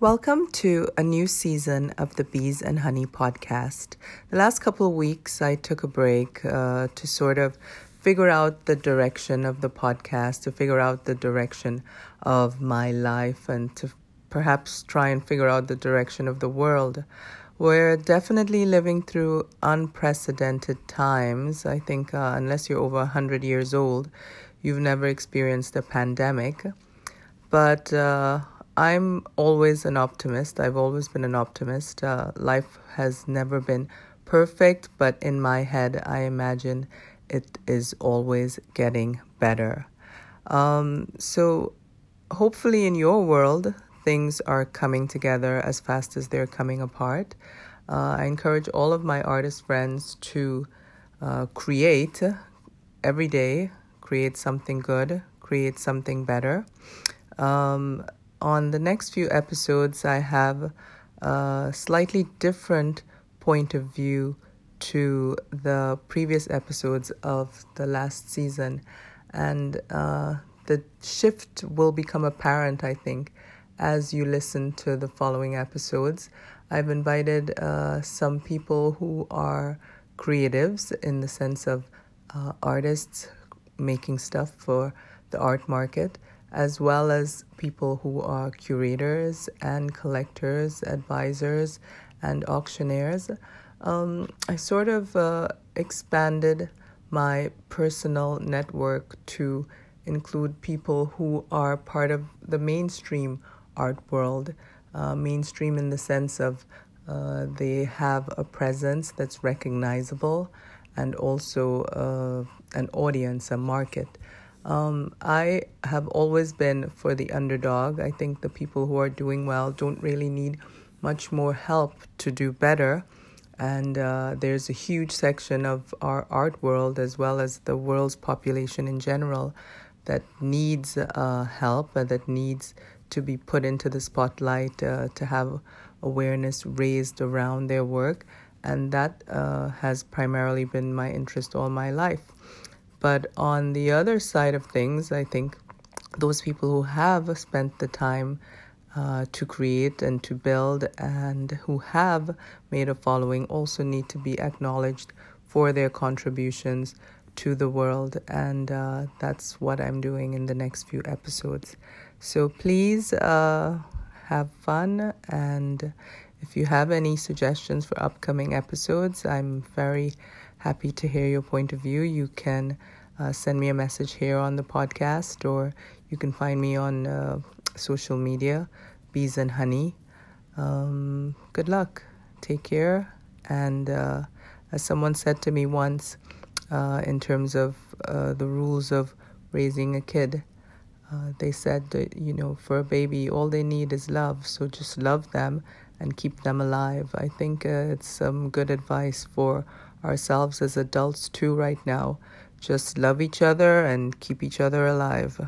Welcome to a new season of the Bees and Honey podcast. The last couple of weeks, I took a break uh, to sort of figure out the direction of the podcast, to figure out the direction of my life, and to perhaps try and figure out the direction of the world. We're definitely living through unprecedented times. I think, uh, unless you're over 100 years old, you've never experienced a pandemic. But uh, I'm always an optimist. I've always been an optimist. Uh, life has never been perfect, but in my head, I imagine it is always getting better. Um, so, hopefully, in your world, things are coming together as fast as they're coming apart. Uh, I encourage all of my artist friends to uh, create every day, create something good, create something better. Um, on the next few episodes, I have a slightly different point of view to the previous episodes of the last season. And uh, the shift will become apparent, I think, as you listen to the following episodes. I've invited uh, some people who are creatives in the sense of uh, artists making stuff for the art market as well as people who are curators and collectors, advisors, and auctioneers. Um, I sort of uh, expanded my personal network to include people who are part of the mainstream art world. Uh, mainstream in the sense of uh, they have a presence that's recognizable and also uh, an audience, a market. Um, I have always been for the underdog. I think the people who are doing well don't really need much more help to do better. And uh, there's a huge section of our art world, as well as the world's population in general, that needs uh, help and that needs to be put into the spotlight uh, to have awareness raised around their work. And that uh, has primarily been my interest all my life. But on the other side of things, I think those people who have spent the time uh, to create and to build and who have made a following also need to be acknowledged for their contributions to the world. And uh, that's what I'm doing in the next few episodes. So please uh, have fun. And if you have any suggestions for upcoming episodes, I'm very happy to hear your point of view. You can uh, send me a message here on the podcast, or you can find me on uh, social media, Bees and Honey. Um, good luck. Take care. And uh, as someone said to me once, uh, in terms of uh, the rules of raising a kid, uh, they said that, you know, for a baby, all they need is love. So just love them and keep them alive. I think it's some good advice for ourselves as adults too right now. Just love each other and keep each other alive.